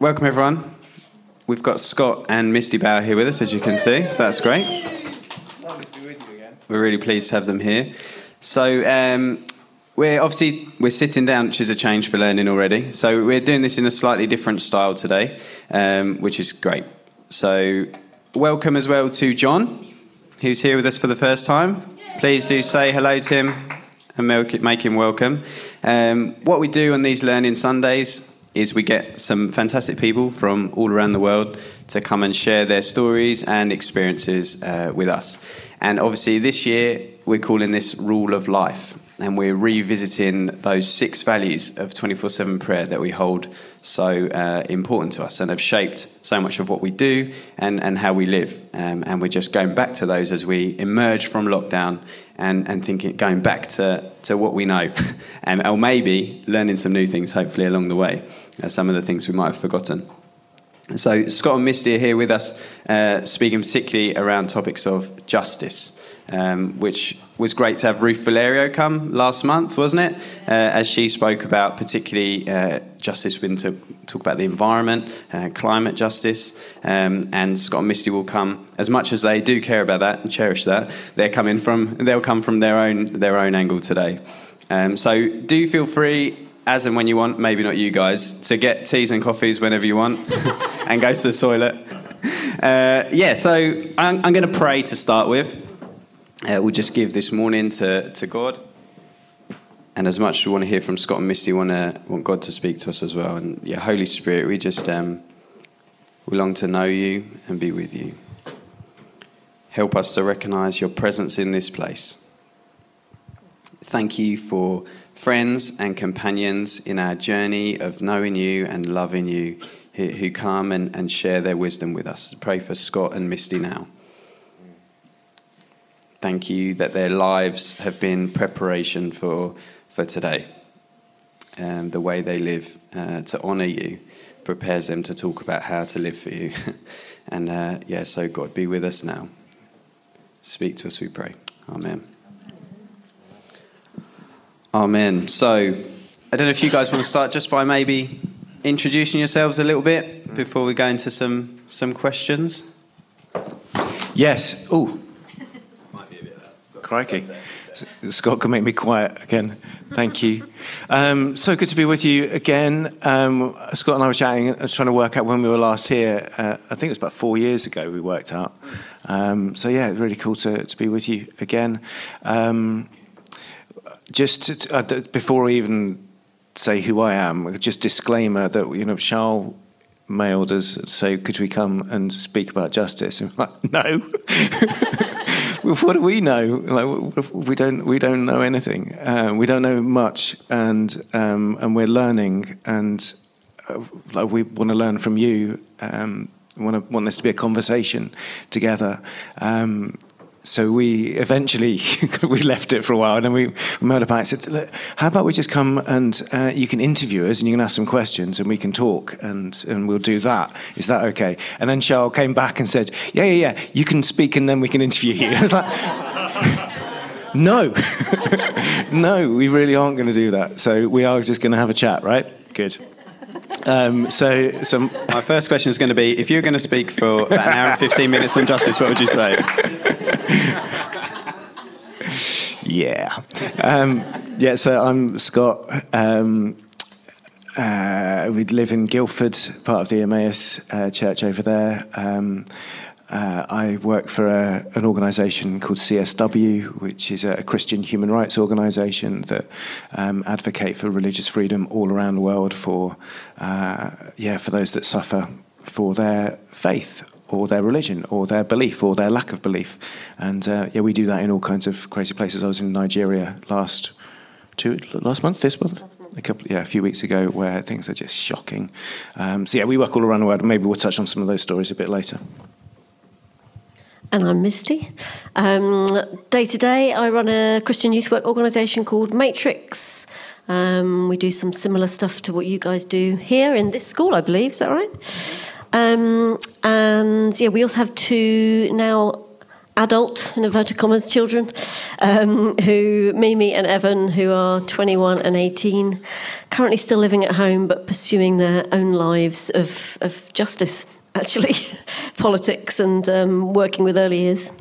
welcome everyone. We've got Scott and Misty Bauer here with us, as you can see, so that's great. We're really pleased to have them here. So um, we're obviously we're sitting down, which is a change for learning already. So we're doing this in a slightly different style today, um, which is great. So welcome as well to John, who's here with us for the first time. Please do say hello to him and make him welcome. Um, what we do on these Learning Sundays is we get some fantastic people from all around the world to come and share their stories and experiences uh, with us. And obviously, this year we're calling this Rule of Life, and we're revisiting those six values of 24 7 prayer that we hold so uh, important to us and have shaped so much of what we do and, and how we live. Um, and we're just going back to those as we emerge from lockdown and, and thinking, going back to, to what we know, and, or maybe learning some new things, hopefully, along the way, uh, some of the things we might have forgotten. So, Scott and Misty are here with us, uh, speaking particularly around topics of justice um, which was great to have Ruth Valerio come last month, wasn't it? Uh, as she spoke about particularly uh, justice, we to talk about the environment, uh, climate justice, um, and Scott and Misty will come as much as they do care about that and cherish that. They're coming from they'll come from their own their own angle today. Um, so do feel free as and when you want, maybe not you guys, to get teas and coffees whenever you want and go to the toilet. Uh, yeah, so I'm, I'm going to pray to start with uh, we'll just give this morning to, to God. And as much as we want to hear from Scott and Misty, we want, to, want God to speak to us as well. And yeah, Holy Spirit, we just um, we long to know you and be with you. Help us to recognize your presence in this place. Thank you for friends and companions in our journey of knowing you and loving you who come and, and share their wisdom with us. Pray for Scott and Misty now. Thank you that their lives have been preparation for, for today. Um, the way they live uh, to honour you prepares them to talk about how to live for you. and uh, yeah, so God, be with us now. Speak to us, we pray. Amen. Amen. So, I don't know if you guys want to start just by maybe introducing yourselves a little bit before we go into some some questions. Yes. Oh, Crikey. Scott can make me quiet again. Thank you. Um, so good to be with you again. Um, Scott and I were chatting, I was trying to work out when we were last here. Uh, I think it was about four years ago we worked out. Um, so yeah, really cool to, to be with you again. Um, just to, uh, before I even say who I am, just disclaimer that you know Charles mailed us say, could we come and speak about justice? And like, no. what do we know? Like, we don't we don't know anything. Uh, we don't know much, and um, and we're learning, and uh, like we want to learn from you. Um, want to want this to be a conversation together. Um, so we eventually we left it for a while, and then we, met up and said, "How about we just come and uh, you can interview us, and you can ask some questions, and we can talk, and and we'll do that. Is that okay?" And then Charles came back and said, "Yeah, yeah, yeah. You can speak, and then we can interview you." I was like. no, no, we really aren't going to do that. So we are just going to have a chat, right? Good. Um, so, so my first question is going to be: If you're going to speak for an hour and fifteen minutes on justice, what would you say? Yeah. Um, yeah, so I'm Scott. Um, uh, we live in Guildford, part of the Emmaus uh, church over there. Um, uh, I work for a, an organisation called CSW, which is a Christian human rights organisation that um, advocate for religious freedom all around the world for, uh, yeah, for those that suffer for their faith or their religion or their belief or their lack of belief. And uh, yeah, we do that in all kinds of crazy places. I was in Nigeria last two last month, this month. A couple, yeah, a few weeks ago, where things are just shocking. Um, so yeah, we work all around the world. Maybe we'll touch on some of those stories a bit later. And I'm Misty. Um, day to day, I run a Christian youth work organisation called Matrix. Um, we do some similar stuff to what you guys do here in this school, I believe. Is that right? Um, and yeah, we also have two now adult, in inverted commas, children, um, who Mimi and Evan, who are 21 and 18, currently still living at home but pursuing their own lives of, of justice, actually, politics and um, working with early years.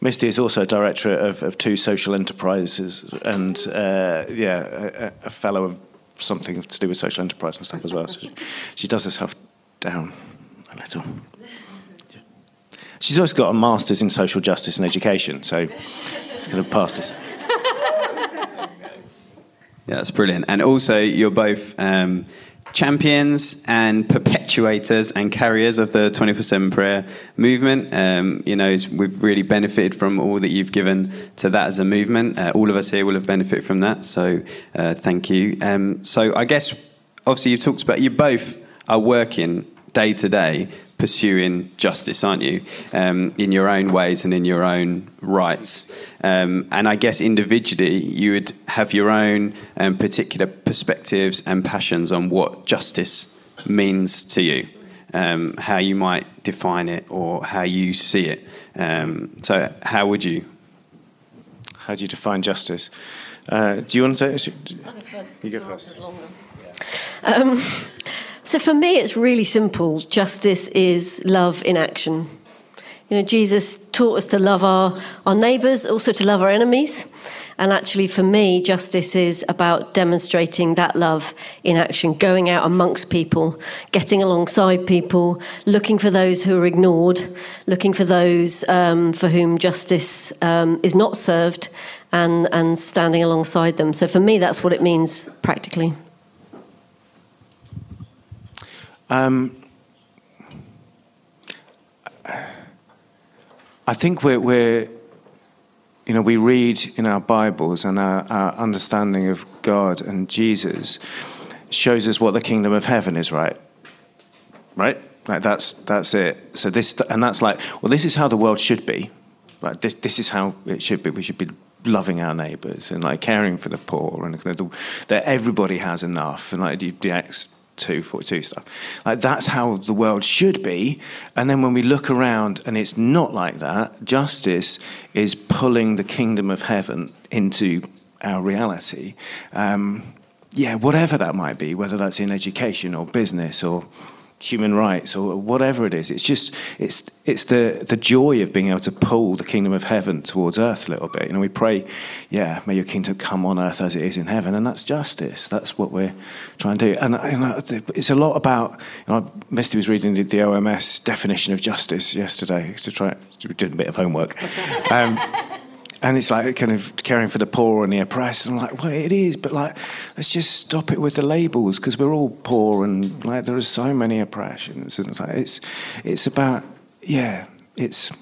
Misty is also director of, of two social enterprises and, uh, yeah, a, a, fellow of something to do with social enterprise and stuff as well. So she, she does herself down a little. She's also got a master's in social justice and education, so she's going to pass this. Yeah, that's brilliant. And also, you're both um, champions and perpetuators and carriers of the 24 7 prayer movement. Um, you know, we've really benefited from all that you've given to that as a movement. Uh, all of us here will have benefited from that. So, uh, thank you. Um, so, I guess, obviously, you've talked about you both are working day to day pursuing justice, aren't you, um, in your own ways and in your own rights. Um, and I guess individually, you would have your own um, particular perspectives and passions on what justice means to you, um, how you might define it or how you see it. Um, so, how would you? How do you define justice? Uh, do you want to say? You go first. Um, so for me, it's really simple. Justice is love in action. You know, Jesus taught us to love our, our neighbours, also to love our enemies. And actually, for me, justice is about demonstrating that love in action, going out amongst people, getting alongside people, looking for those who are ignored, looking for those um, for whom justice um, is not served, and, and standing alongside them. So for me, that's what it means practically. Um, I think we're, we're, you know, we read in our Bibles and our, our understanding of God and Jesus shows us what the kingdom of heaven is, right? Right? Like that's that's it. So this and that's like, well, this is how the world should be. Like this, this is how it should be. We should be loving our neighbours and like caring for the poor and that everybody has enough and like the, the 242 stuff. Like that's how the world should be. And then when we look around and it's not like that, justice is pulling the kingdom of heaven into our reality. Um, yeah, whatever that might be, whether that's in education or business or human rights or whatever it is. It's just it's it's the the joy of being able to pull the kingdom of heaven towards earth a little bit. You know, we pray, yeah, may your kingdom come on earth as it is in heaven, and that's justice. That's what we're trying to do. And you know, it's a lot about. You know, Misty was reading the, the OMS definition of justice yesterday to try. We did a bit of homework. Um, and it's like kind of caring for the poor and the oppressed. And I'm like, well, it is, but like, let's just stop it with the labels because we're all poor and like there are so many oppressions. And it's like, it's, it's about, yeah, it's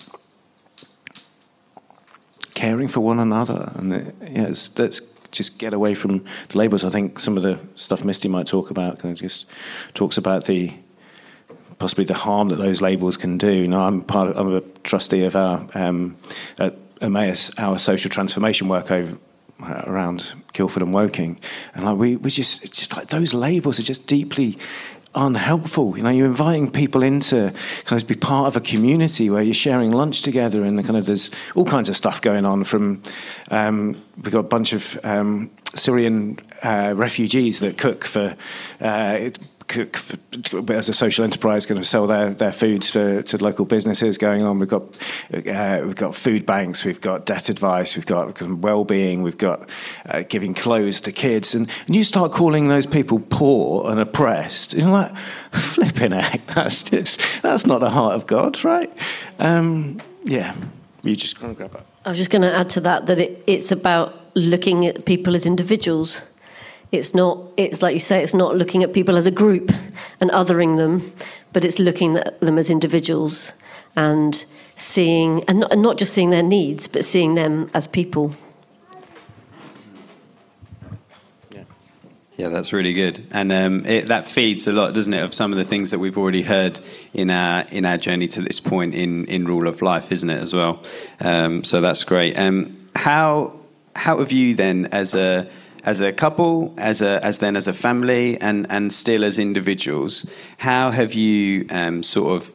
caring for one another. And it, yeah, let's just get away from the labels. I think some of the stuff Misty might talk about kind of just talks about the possibly the harm that those labels can do. You know, I'm part of, I'm a trustee of our um, Emmaus our social transformation work over uh, around Guildford and Woking, and like we we just just like those labels are just deeply unhelpful. You know, you're inviting people into kind of be part of a community where you're sharing lunch together, and kind of there's all kinds of stuff going on. From um, we've got a bunch of um, Syrian uh, refugees that cook for uh, as a social enterprise, going to sell their, their foods to, to local businesses going on. We've got uh, we've got food banks, we've got debt advice, we've got well-being, we've got uh, giving clothes to kids, and, and you start calling those people poor and oppressed. You're like, flipping heck, that's just that's not the heart of God, right? Um, yeah, you just going to grab that. I was just going to add to that that it, it's about looking at people as individuals it's not, it's like you say, it's not looking at people as a group and othering them, but it's looking at them as individuals and seeing, and not, and not just seeing their needs, but seeing them as people. Yeah, that's really good, and um, it, that feeds a lot, doesn't it, of some of the things that we've already heard in our in our journey to this point in in rule of life, isn't it, as well? Um, so that's great. Um, how how have you then, as a as a couple, as a as then as a family, and and still as individuals, how have you um, sort of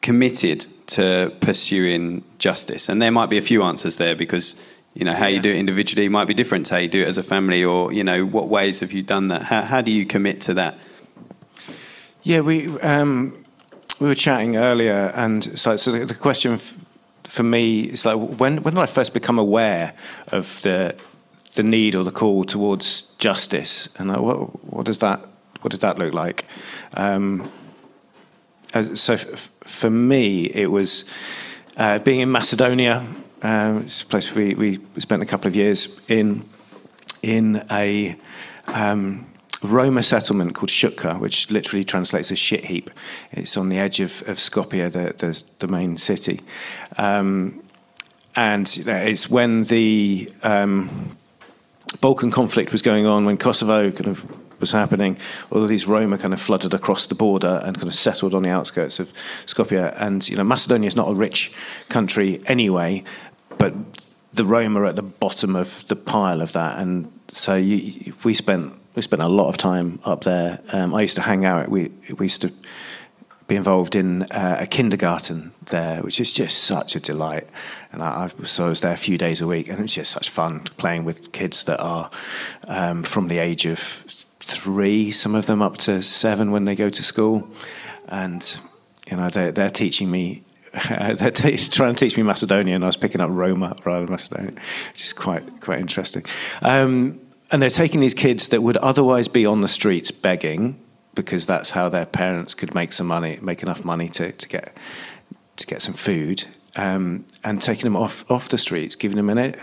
committed to pursuing justice? And there might be a few answers there because you know how you do it individually might be different to how you do it as a family, or you know what ways have you done that? How, how do you commit to that? Yeah, we um, we were chatting earlier, and so, so the, the question f- for me is like when when did I first become aware of the the need or the call towards justice, and what what does that what did that look like? Um, uh, so f- for me, it was uh, being in Macedonia. Um, it's a place we, we spent a couple of years in in a um, Roma settlement called Shutka, which literally translates as shit heap. It's on the edge of, of Skopje, the, the, the main city. Um, and it's when the um, Balkan conflict was going on, when Kosovo kind of was happening, all of these Roma kind of flooded across the border and kind of settled on the outskirts of Skopje. And you know, Macedonia is not a rich country anyway, but the Roma are at the bottom of the pile of that. And so you, we spent we spent a lot of time up there. Um, I used to hang out. We we used to be involved in uh, a kindergarten there, which is just such a delight. And I, I, so I was there a few days a week, and it's just such fun playing with kids that are um, from the age of three, some of them up to seven when they go to school, and you know they're, they're teaching me. they're t- trying to teach me Macedonian. I was picking up Roma rather than Macedonian, which is quite quite interesting. Um, and they're taking these kids that would otherwise be on the streets begging because that's how their parents could make some money, make enough money to, to get to get some food, um, and taking them off off the streets, giving them an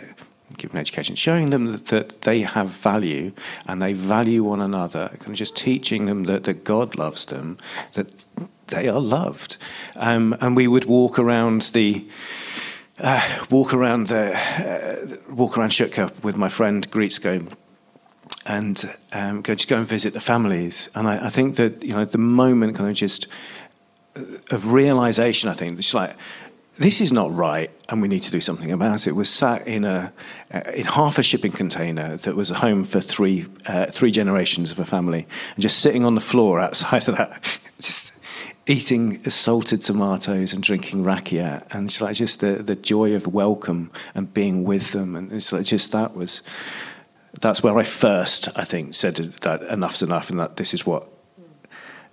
giving education, showing them that, that, they have value and they value one another, kind of just teaching them that, that God loves them, that they are loved, um, and we would walk around the. Uh, walk around the, uh, walk around Shutka with my friend Gritsko, and um, go just go and visit the families. And I, I, think that you know the moment kind of just uh, of realization. I think it's like this is not right, and we need to do something about it. Was sat in a uh, in half a shipping container that was a home for three uh, three generations of a family, and just sitting on the floor outside of that, just eating salted tomatoes and drinking rakia and it's like just the, the joy of welcome and being with them and it's like just that was that's where I first, I think, said that enough's enough, and that this is what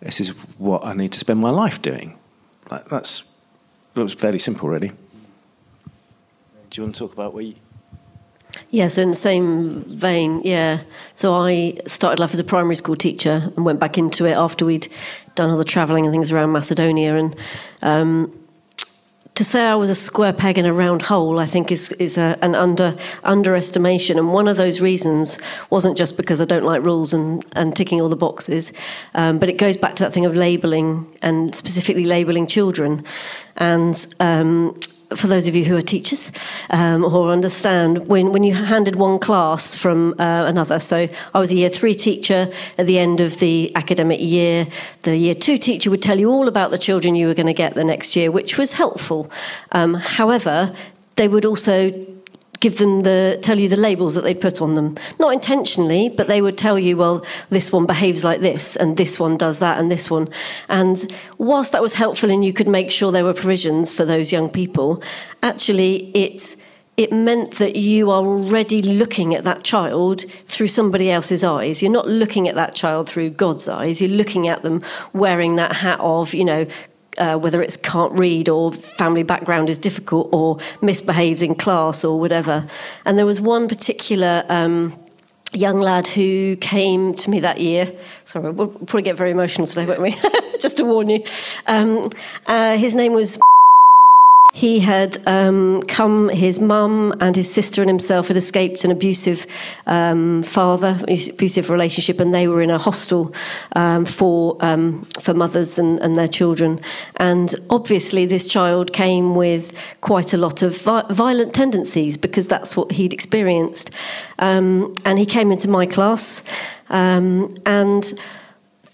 this is what I need to spend my life doing. Like, that's that was fairly simple, really. Do you want to talk about what you? Yes, in the same vein, yeah. So I started life as a primary school teacher and went back into it after we'd done all the travelling and things around Macedonia. And um, to say I was a square peg in a round hole, I think, is is a, an under underestimation. And one of those reasons wasn't just because I don't like rules and, and ticking all the boxes, um, but it goes back to that thing of labelling and specifically labelling children. And um, for those of you who are teachers um, or understand, when, when you handed one class from uh, another, so I was a year three teacher at the end of the academic year, the year two teacher would tell you all about the children you were going to get the next year, which was helpful. Um, however, they would also give them the tell you the labels that they put on them not intentionally but they would tell you well this one behaves like this and this one does that and this one and whilst that was helpful and you could make sure there were provisions for those young people actually it it meant that you are already looking at that child through somebody else's eyes. You're not looking at that child through God's eyes. You're looking at them wearing that hat of, you know, uh, whether it's can't read or family background is difficult or misbehaves in class or whatever. And there was one particular. Um, young lad who came to me that year. Sorry, we'll probably get very emotional today, won't we? Just to warn you. Um, uh, his name was he had um, come, his mum and his sister and himself had escaped an abusive um, father, abusive relationship, and they were in a hostel um, for um, for mothers and, and, their children. And obviously, this child came with quite a lot of vi- violent tendencies because that's what he'd experienced. Um, and he came into my class, um, and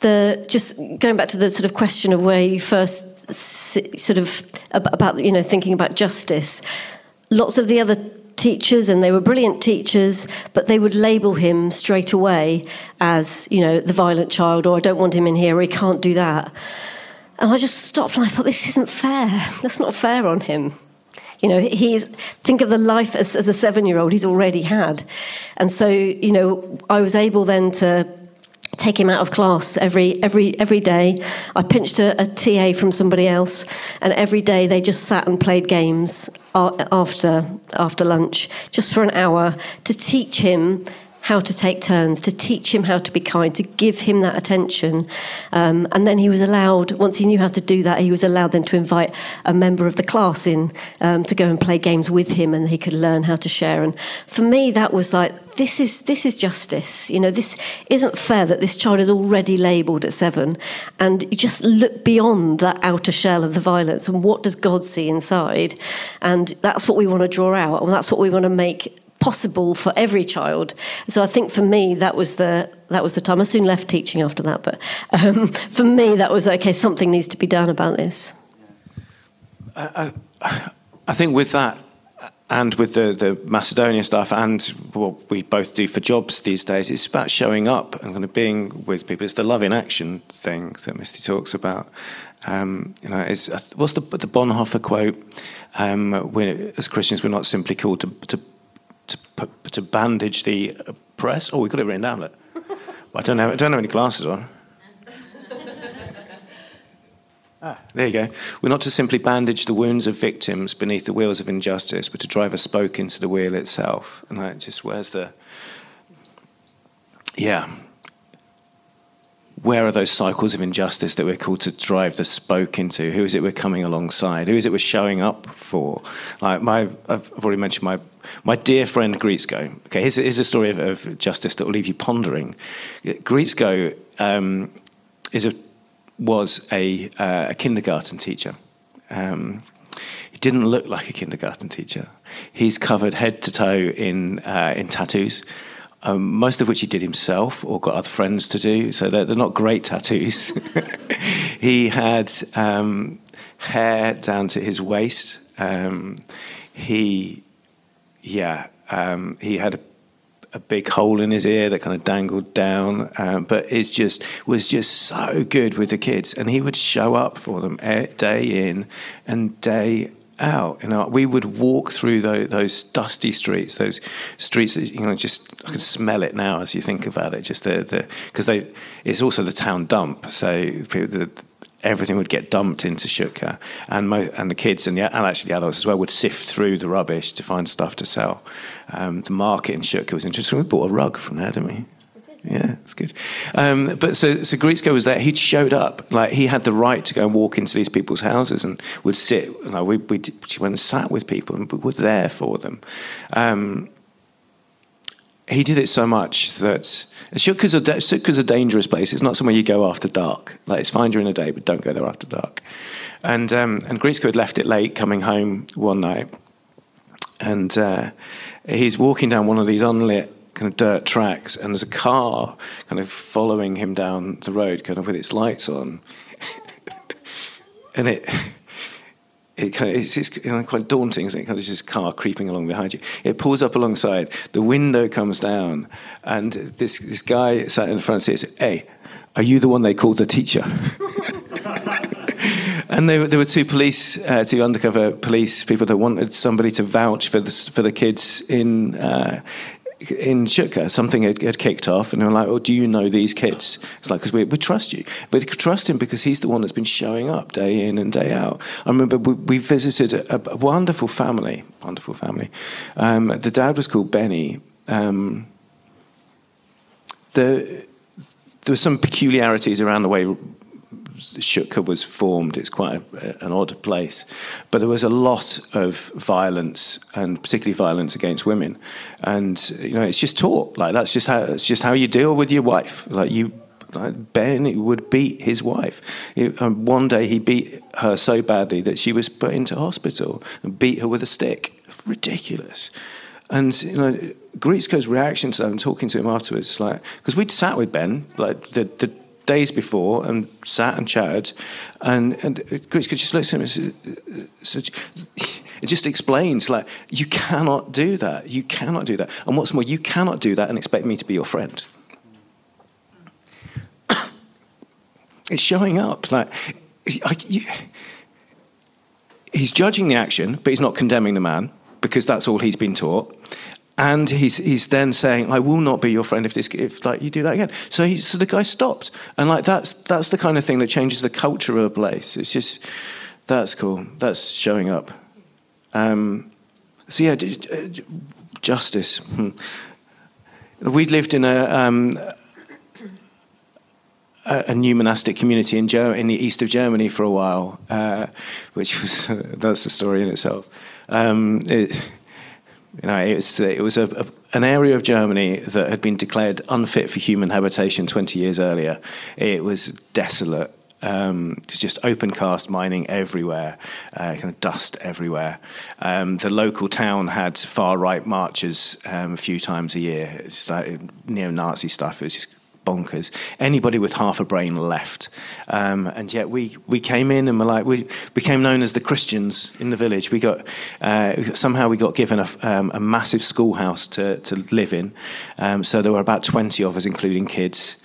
the just going back to the sort of question of where you first sort of about you know thinking about justice. Lots of the other teachers, and they were brilliant teachers, but they would label him straight away as you know the violent child, or I don't want him in here, or he can't do that. And I just stopped and I thought, this isn't fair. That's not fair on him. You know, he's think of the life as, as a seven-year-old he's already had, and so you know, I was able then to take him out of class every every every day. I pinched a, a, TA from somebody else, and every day they just sat and played games after after lunch, just for an hour, to teach him how to take turns, to teach him how to be kind, to give him that attention. Um, and then he was allowed, once he knew how to do that, he was allowed then to invite a member of the class in um, to go and play games with him, and he could learn how to share. And for me, that was like, this is this is justice. You know, this isn't fair that this child is already labelled at seven, and you just look beyond that outer shell of the violence and what does God see inside, and that's what we want to draw out, and that's what we want to make possible for every child. So I think for me that was the that was the time. I soon left teaching after that, but um, for me that was okay. Something needs to be done about this. I, I, think with that. And with the, the Macedonia stuff, and what we both do for jobs these days, it's about showing up and kind of being with people. It's the love in action thing that Misty talks about. Um, you know, is what's the the Bonhoeffer quote? Um, as Christians, we're not simply called to, to to, to bandage the press. Oh, we got it written down. Look. I don't know. I don't have any glasses on. Ah, there you go. We're not to simply bandage the wounds of victims beneath the wheels of injustice, but to drive a spoke into the wheel itself. And that just where's the. Yeah where are those cycles of injustice that we're called to drive the spoke into? Who is it we're coming alongside? Who is it we're showing up for? Like my, I've already mentioned my my dear friend Griezko. Okay, here's, here's a story of, of, justice that will leave you pondering. Griezko um, is a was a, uh, a kindergarten teacher. Um, he didn't look like a kindergarten teacher. He's covered head to toe in uh, in tattoos um, most of which he did himself or got other friends to do. So they're, they're not great tattoos. he had um, hair down to his waist. Um, he, yeah, um, he had a, a, big hole in his ear that kind of dangled down. Um, but it's just was just so good with the kids, and he would show up for them eh, day in and day out. You know, we would walk through those, those, dusty streets, those streets that you know, just I can smell it now as you think about it. Just the because they, it's also the town dump, so the, everything would get dumped into Shutka, and mo- and the kids and, the, and actually the adults as well would sift through the rubbish to find stuff to sell. Um, the market in Shutka was interesting. We bought a rug from there, didn't we? Yeah, it's good. Um, but so, so Griezko was there. He showed up. Like he had the right to go and walk into these people's houses and would sit. Know, we, we went and sat with people and we were there for them. Um, he did it so much that Shutka's a, Shutka's a dangerous place. It's not somewhere you go after dark. Like it's fine during the day, but don't go there after dark. And um, and Griezko had left it late, coming home one night, and uh, he's walking down one of these unlit kind of dirt tracks, and there's a car kind of following him down the road, kind of with its lights on, and it. It kind of, it's, it's quite daunting, isn't it? Kind of this car creeping along behind you. It pulls up alongside. The window comes down, and this this guy sat in the front seat says, "Hey, are you the one they called the teacher?" and there, there were two police, uh, two undercover police people that wanted somebody to vouch for the for the kids in uh, in Shutka, something had, had, kicked off, and they were like, "Oh, do you know these kids?" It's like, "Because we, we trust you, but trust him because he's the one that's been showing up day in and day out." I remember we, we visited a, a, wonderful family, wonderful family. Um, the dad was called Benny. Um, the, there were some peculiarities around the way Shutka was formed. It's quite a, an odd place, but there was a lot of violence, and particularly violence against women. And you know, it's just taught like that's just how it's just how you deal with your wife. Like you, like Ben would beat his wife. and um, one day he beat her so badly that she was put into hospital and beat her with a stick. Ridiculous. And you know, Griezko's reaction to that and talking to him afterwards, like because we'd sat with Ben, like the the days before and sat and chatted, and and Chris could just look at him and it just explains like you cannot do that. You cannot do that. And what's more, you cannot do that and expect me to be your friend. it's showing up like he's judging the action, but he's not condemning the man because that's all he's been taught. And he's, he's then saying, "I will not be your friend if this if like you do that again." So he, so the guy stopped, and like that's that's the kind of thing that changes the culture of a place. It's just that's cool. That's showing up. Um, so yeah, justice. Hmm. We lived in a, um, a, new monastic community in, in the east of Germany for a while, uh, which was that's a story in itself. Um, it, you know, it was, it was a, a, an area of Germany that had been declared unfit for human habitation 20 years earlier. It was desolate. Um, just open cast mining everywhere, uh, kind of dust everywhere. Um, the local town had far right marches um, a few times a year. It's like neo Nazi stuff. It was just bonkers. Anybody with half a brain left. Um, and yet we, we came in and were like, we became known as the Christians in the village. We got, uh, somehow we got given a, um, a, massive schoolhouse to, to live in. Um, so there were about 20 of us, including kids.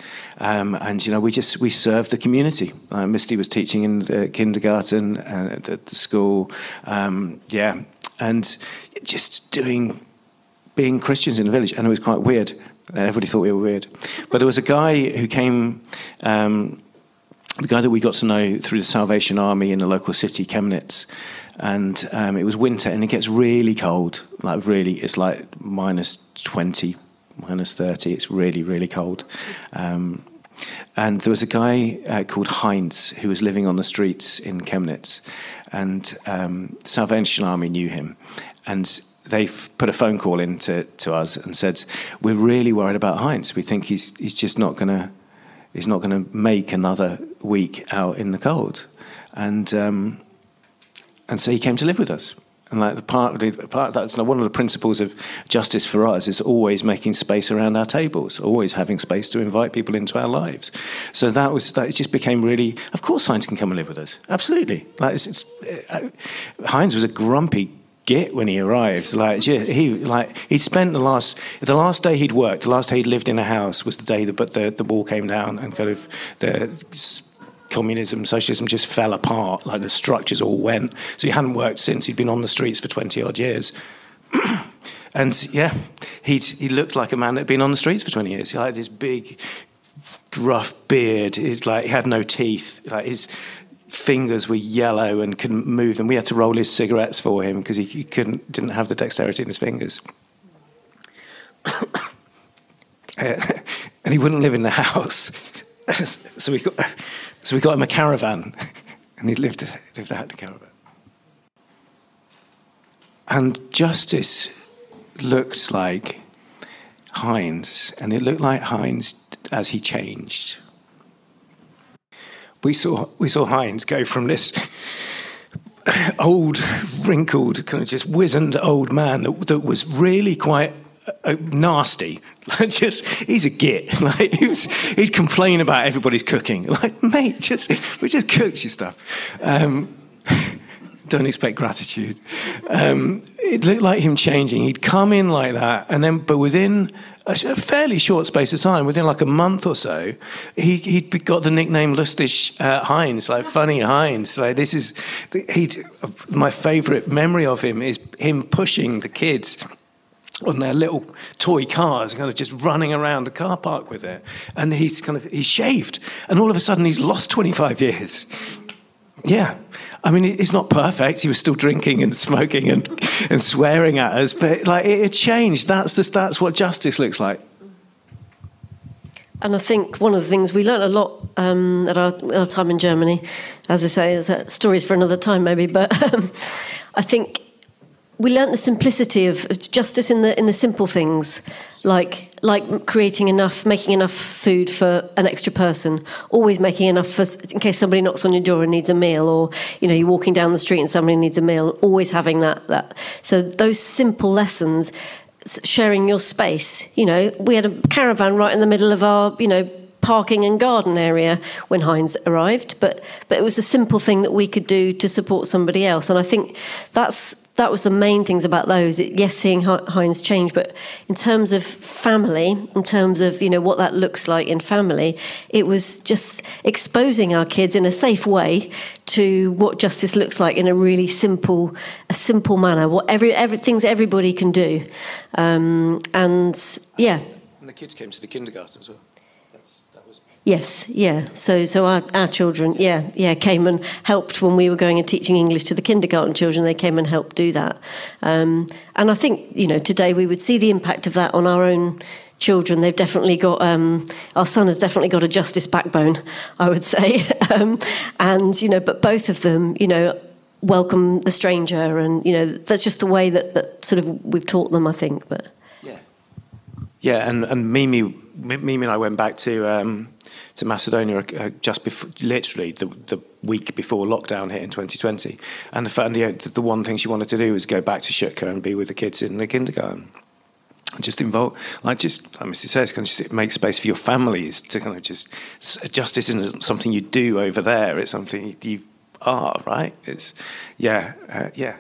Um, and you know, we just we served the community. Uh, Misty was teaching in the kindergarten uh, at the school, um, yeah, and just doing being Christians in the village, and it was quite weird. Everybody thought we were weird. But there was a guy who came, um, the guy that we got to know through the Salvation Army in the local city, Chemnitz. And um, it was winter and it gets really cold. Like, really, it's like minus 20, minus 30. It's really, really cold. Um, and there was a guy uh, called Heinz who was living on the streets in Chemnitz. And um, Salvation Army knew him. And they've put a phone call in to, to us and said, "We're really worried about Heinz. We think he's he's just not going to he's not going to make another week out in the cold." And um, and so he came to live with us. And like the part, the part that's one of the principles of justice for us is always making space around our tables, always having space to invite people into our lives. So that was that. It just became really. Of course, Heinz can come and live with us. Absolutely. Like it's, it's, uh, Heinz was a grumpy git when he arrives. Like he like he'd spent the last the last day he'd worked, the last day he'd lived in a house was the day that but the the wall came down and kind of the communism, socialism just fell apart. Like the structures all went. So he hadn't worked since. He'd been on the streets for twenty odd years. and yeah, he he looked like a man that had been on the streets for twenty years. He had this big, gruff beard. He like he had no teeth. Like his fingers were yellow and couldn't move them. We had to roll his cigarettes for him because he, he, couldn't didn't have the dexterity in his fingers. Eh, and he wouldn't live in the house, so we got so we got him a caravan, and he lived lived out the caravan. And justice looked like Heinz, and it looked like Heinz as he changed we saw we saw Heinz go from this old, wrinkled, kind of just wizened old man that, that was really quite uh, nasty. Just he's a git. Like he he'd complain about everybody's cooking. Like mate, just we just cooked your stuff. Um, don't expect gratitude. Um, it looked like him changing. He'd come in like that, and then, but within a fairly short space of time, within like a month or so, he he'd got the nickname Lustig uh, Heinz, like funny Heinz. Like this is, he. My favourite memory of him is him pushing the kids on their little toy cars, kind of just running around the car park with it. And he's kind of he's shaved, and all of a sudden he's lost 25 years. Yeah, I mean, it's not perfect. He was still drinking and smoking and, and swearing at us, but like it, it changed. That's just that's what justice looks like. And I think one of the things we learned a lot um, at our, our, time in Germany, as I say, is stories for another time maybe. But um, I think we learned the simplicity of, of justice in the in the simple things, like like creating enough, making enough food for an extra person, always making enough for in case somebody knocks on your door and needs a meal, or you know you're walking down the street and somebody needs a meal. Always having that that. So those simple lessons, sharing your space. You know, we had a caravan right in the middle of our you know parking and garden area when Heinz arrived, but but it was a simple thing that we could do to support somebody else, and I think that's that was the main things about those. It, yes, seeing Heinz change, but in terms of family, in terms of you know what that looks like in family, it was just exposing our kids in a safe way to what justice looks like in a really simple, a simple manner. What every, every things everybody can do, um, and yeah. And the kids came to the kindergarten as well. Yes, yeah. So, so our, our children, yeah, yeah, came and helped when we were going and teaching English to the kindergarten children. They came and helped do that. Um, and I think, you know, today we would see the impact of that on our own children. They've definitely got, um, our son has definitely got a justice backbone, I would say. um, and, you know, but both of them, you know, welcome the stranger. And, you know, that's just the way that, that sort of we've taught them, I think. But Yeah. Yeah, and, and Mimi, Mimi and I went back to um, to Macedonia uh, just before, literally the, the week before lockdown hit in 2020. And the, and the, the one thing she wanted to do was go back to Shutka and be with the kids in the kindergarten. Just involve, like just like Misty says, kind of just make space for your families to kind of just justice isn't something you do over there. It's something you are, right? It's yeah, uh, yeah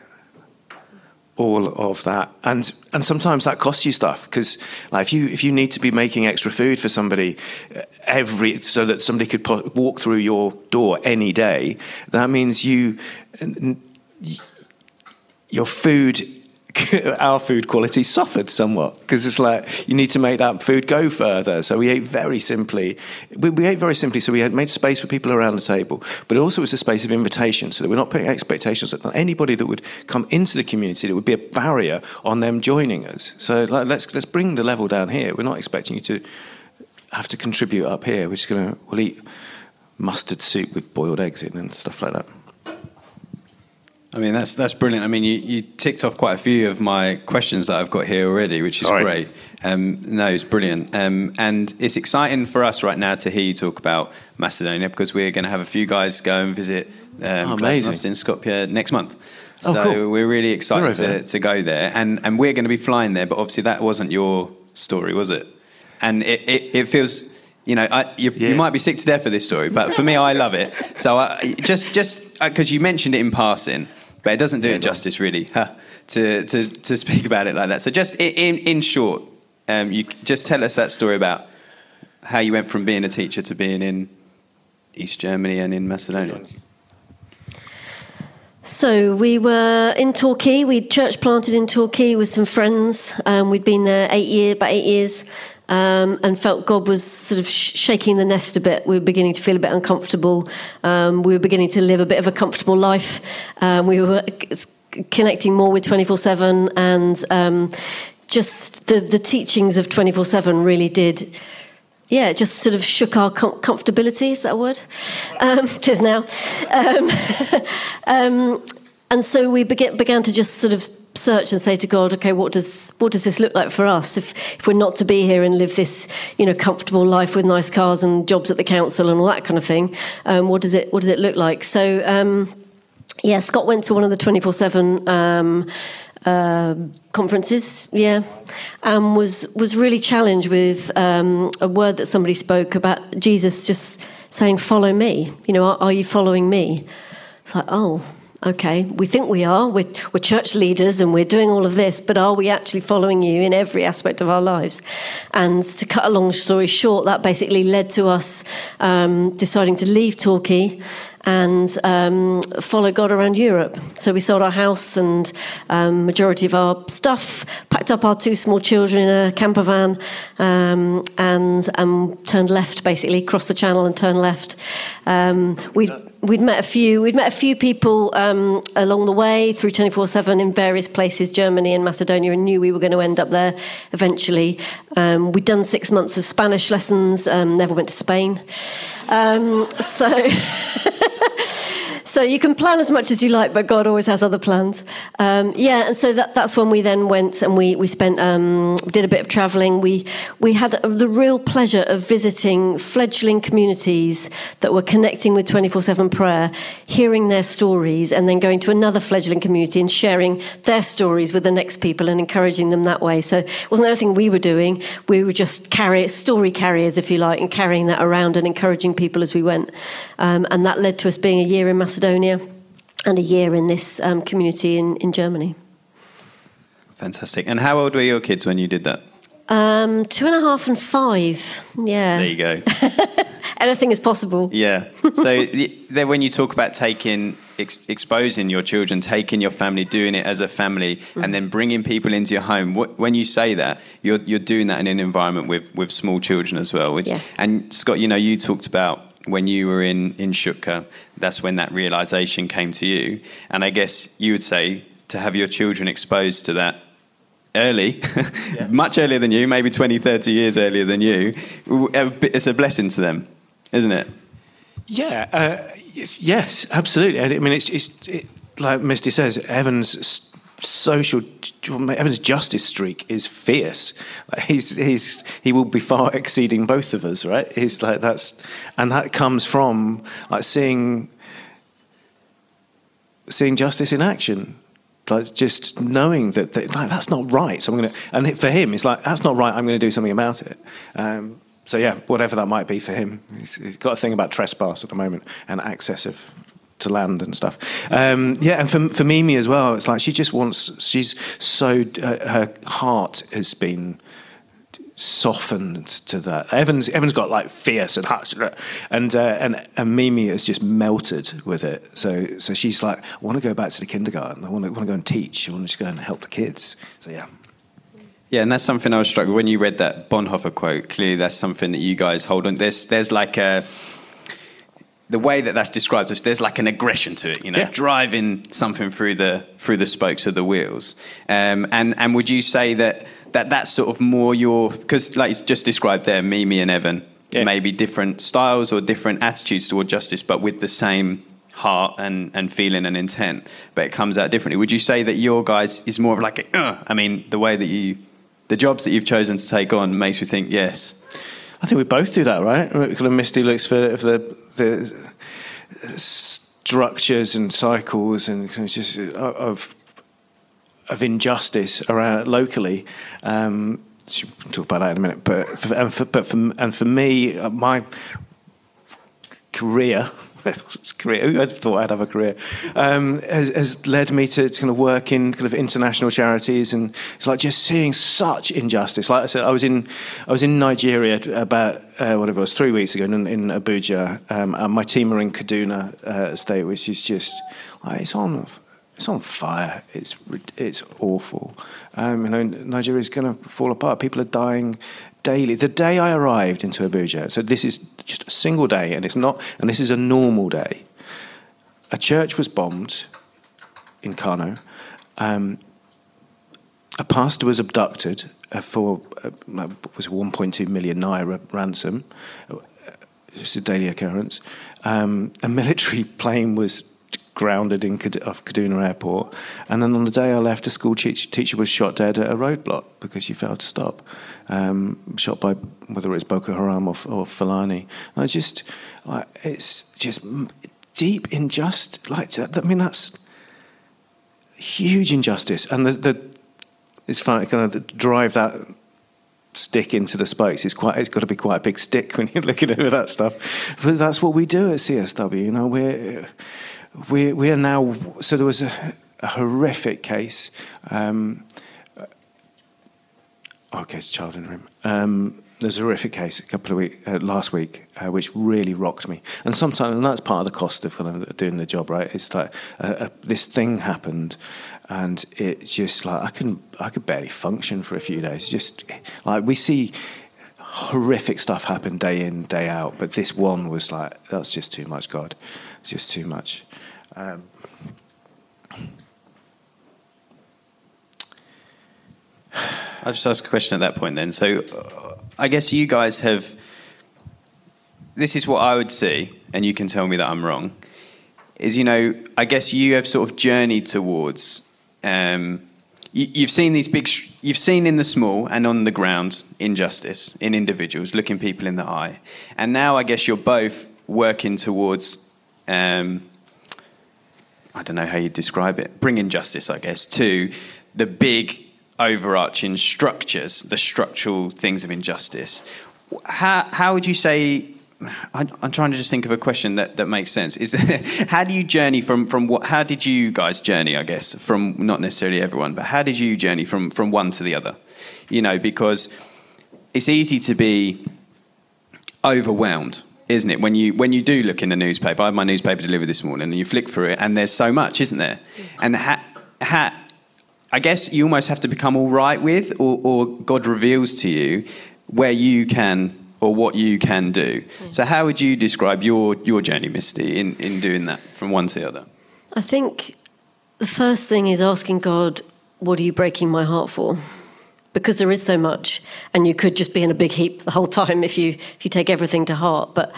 all of that. And and sometimes that costs you stuff because like if you if you need to be making extra food for somebody uh, every so that somebody could walk through your door any day that means you your food our food quality suffered somewhat because it's like you need to make that food go further. So we ate very simply. We, we, ate very simply, so we had made space for people around the table, but it also was a space of invitation, so that we're not putting expectations on anybody that would come into the community. That would be a barrier on them joining us. So like, let's let's bring the level down here. We're not expecting you to have to contribute up here. We're just gonna we'll eat mustard soup with boiled eggs in and stuff like that. I mean, that's that's brilliant. I mean, you, you ticked off quite a few of my questions that I've got here already, which is great. Um, no, it's brilliant. Um, and it's exciting for us right now to hear you talk about Macedonia because we're going to have a few guys go and visit um, oh, amazing. in Skopje next month. So oh, cool. we're really excited we're to, to go there. And, and we're going to be flying there, but obviously that wasn't your story, was it? And it, it, it feels you know, I, you, yeah. you, might be sick to death of this story, but for me, I love it. So I, just, just because uh, you mentioned it in passing, but it doesn't do yeah, it justice, really, huh, to, to, to speak about it like that. So, just in, in short, um, you just tell us that story about how you went from being a teacher to being in East Germany and in Macedonia. So we were in Torquay. We'd church planted in Torquay with some friends. Um, we'd been there eight year, about eight years, um, and felt God was sort of sh- shaking the nest a bit. We were beginning to feel a bit uncomfortable. Um, we were beginning to live a bit of a comfortable life. Um, we were connecting more with 24 7, and um, just the, the teachings of 24 7 really did yeah, it just sort of shook our com- comfortability, is that a word? Um, it is now. Um, um, and so we began, began to just sort of search and say to God, okay, what does what does this look like for us if if we're not to be here and live this you know comfortable life with nice cars and jobs at the council and all that kind of thing? Um, what does it what does it look like? So um, yeah, Scott went to one of the twenty four seven. Um, uh, conferences, yeah, and was was really challenged with um, a word that somebody spoke about Jesus just saying, "Follow me." You know, are, are you following me? It's like, oh, okay, we think we are, we're, we're, church leaders and we're doing all of this, but are we actually following you in every aspect of our lives? And to cut a long story short, that basically led to us um, deciding to leave Torquay and um, follow God around Europe. So we sold our house and um, majority of our stuff, packed up our two small children in a camper van, um, and um, turned left basically, crossed the channel and turned left. Um, we we'd met a few we'd met a few people um, along the way through 24/7 in various places Germany and Macedonia and knew we were going to end up there eventually um, we'd done 6 months of Spanish lessons um, never went to Spain um, so so you can plan as much as you like, but God always has other plans. Um, yeah, and so that, that's when we then went and we we spent um, did a bit of travelling. We we had the real pleasure of visiting fledgling communities that were connecting with twenty four seven prayer, hearing their stories, and then going to another fledgling community and sharing their stories with the next people and encouraging them that way. So it wasn't anything we were doing. We were just carry story carriers, if you like, and carrying that around and encouraging people as we went. Um, and that led to us being a year in Macedonia and a year in this um, community in, in Germany. Fantastic. And how old were your kids when you did that? Um, two and a half and five. Yeah. There you go. Anything is possible. Yeah. So then when you talk about taking, ex- exposing your children, taking your family, doing it as a family, and then bringing people into your home, what, when you say that, you're, you're doing that in an environment with, with small children as well. Which, Yeah. And Scott, you know, you talked about when you were in, in Shutka, that's when that realization came to you. And I guess you would say to have your children exposed to that early, much earlier than you, maybe 20, 30 years earlier than you, it's a blessing to them, isn't it? Yeah, uh, yes, absolutely. I mean, it's, it's it, like Misty says, Evan's social, Evan's justice streak is fierce. He's he's he will be far exceeding both of us, right? He's like that's, and that comes from like seeing seeing justice in action. Like just knowing that, that like, that's not right. So I'm to, and for him, it's like that's not right. I'm going to do something about it. Um, so yeah, whatever that might be for him, he's, he's got a thing about trespass at the moment and access of to land and stuff. Um, yeah, and for for Mimi as well, it's like she just wants. She's so uh, her heart has been softened to that. Evans Evans got like fierce and hot, and uh, and and Mimi has just melted with it. So so she's like, I want to go back to the kindergarten. I want to want to go and teach. I want to just go and help the kids. So yeah. Yeah, and that's something I was struck with when you read that Bonhoeffer quote. Clearly, that's something that you guys hold on. There's, there's like a the way that that's described. There's like an aggression to it, you know, Yeah. driving something through the through the spokes of the wheels. Um, and and would you say that that that's sort of more your because like you just described there, Mimi and Evan, Yeah. maybe different styles or different attitudes toward justice, but with the same heart and, and feeling and intent, but it comes out differently. Would you say that your guys is more of like a, uh, I mean, the way that you, the jobs that you've chosen to take on makes me think, yes. I think we both do that, right? We Kind of Misty looks for, for the the structures and cycles and of just uh, of of injustice around locally. Um, can talk about that in a minute. But for, and for, but for, and for me, uh, my career. career. Who had thought I'd have a career? Um, has, has led me to, to kind of work in kind of international charities, and it's like just seeing such injustice. Like I said, I was in I was in Nigeria about uh, whatever it was three weeks ago in, in Abuja. Um, and my team are in Kaduna uh, State, which is just like it's on it's on fire. It's it's awful. Um, you know, Nigeria is going to fall apart. People are dying daily. The day I arrived into Abuja, so this is just a single day, and it's not, and this is a normal day. A church was bombed in Kano. Um, a pastor was abducted uh, for uh, was 1.2 million naira ransom. It's a daily occurrence. Um, a military plane was grounded in off Kaduna Airport, and then on the day I left, a school teach- teacher was shot dead at a roadblock because she failed to stop. Um, shot by whether it's Boko Haram or, or Fulani. And I just, it's just deep injustice. Like, I mean, that's huge injustice, and the, the it's funny kind of drive that stick into the spokes. It's quite. It's got to be quite a big stick when you're looking at that stuff. But that's what we do at CSW. You know, we're we we are now. So there was a, a horrific case. Um, okay, it's child in the room. Um, there's a horrific case a couple of weeks uh, last week, uh, which really rocked me. And sometimes, and that's part of the cost of kind of doing the job, right? It's like uh, uh, this thing happened, and it's just like I can I could barely function for a few days. Just like we see horrific stuff happen day in day out, but this one was like that's just too much. God, it's just too much. Um, I'll just ask a question at that point then. So uh, I guess you guys have. This is what I would see, and you can tell me that I'm wrong. Is, you know, I guess you have sort of journeyed towards. Um, you, you've seen these big. Sh- you've seen in the small and on the ground injustice in individuals, looking people in the eye. And now I guess you're both working towards. Um, I don't know how you describe it, bringing justice, I guess, to the big overarching structures, the structural things of injustice. How, how would you say I, I'm trying to just think of a question that, that makes sense. Is how do you journey from from what? How did you guys journey? I guess from not necessarily everyone, but how did you journey from from one to the other? You know, because it's easy to be overwhelmed isn't it? When you when you do look in the newspaper, I had my newspaper delivered this morning, and you flick through it, and there's so much, isn't there? And ha, ha, I guess you almost have to become all right with, or, or God reveals to you where you can or what you can do. Hmm. So, how would you describe your your journey, Misty, in in doing that from one to the other? I think the first thing is asking God, "What are you breaking my heart for?" Because there is so much, and you could just be in a big heap the whole time if you if you take everything to heart. But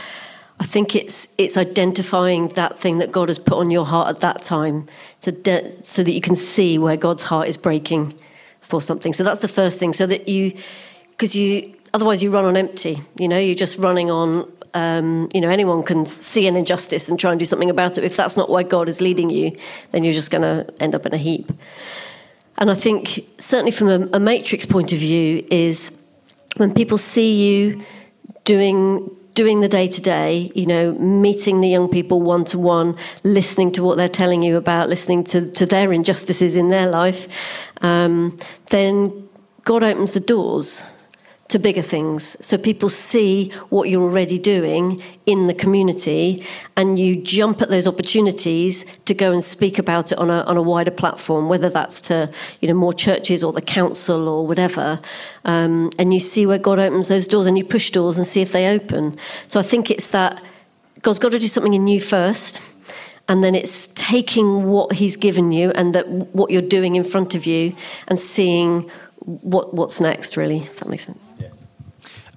I think it's it's identifying that thing that God has put on your heart at that time, to de- so that you can see where God's heart is breaking for something. So that's the first thing. So that you, because you otherwise you run on empty. You know, you're just running on. Um, you know, anyone can see an injustice and try and do something about it. If that's not why God is leading you, then you're just going to end up in a heap. And I think, certainly from a, a matrix point of view, is when people see you doing doing the day to day, you know, meeting the young people one to one, listening to what they're telling you about, listening to, to their injustices in their life, um, then God opens the doors to bigger things. So people see what you're already doing in the community and you jump at those opportunities to go and speak about it on a, on a wider platform, whether that's to you know more churches or the council or whatever. Um, and you see where God opens those doors and you push doors and see if they open. So I think it's that God's got to do something in you first and then it's taking what he's given you and that what you're doing in front of you and seeing what what's next, really. If that makes sense. Yes.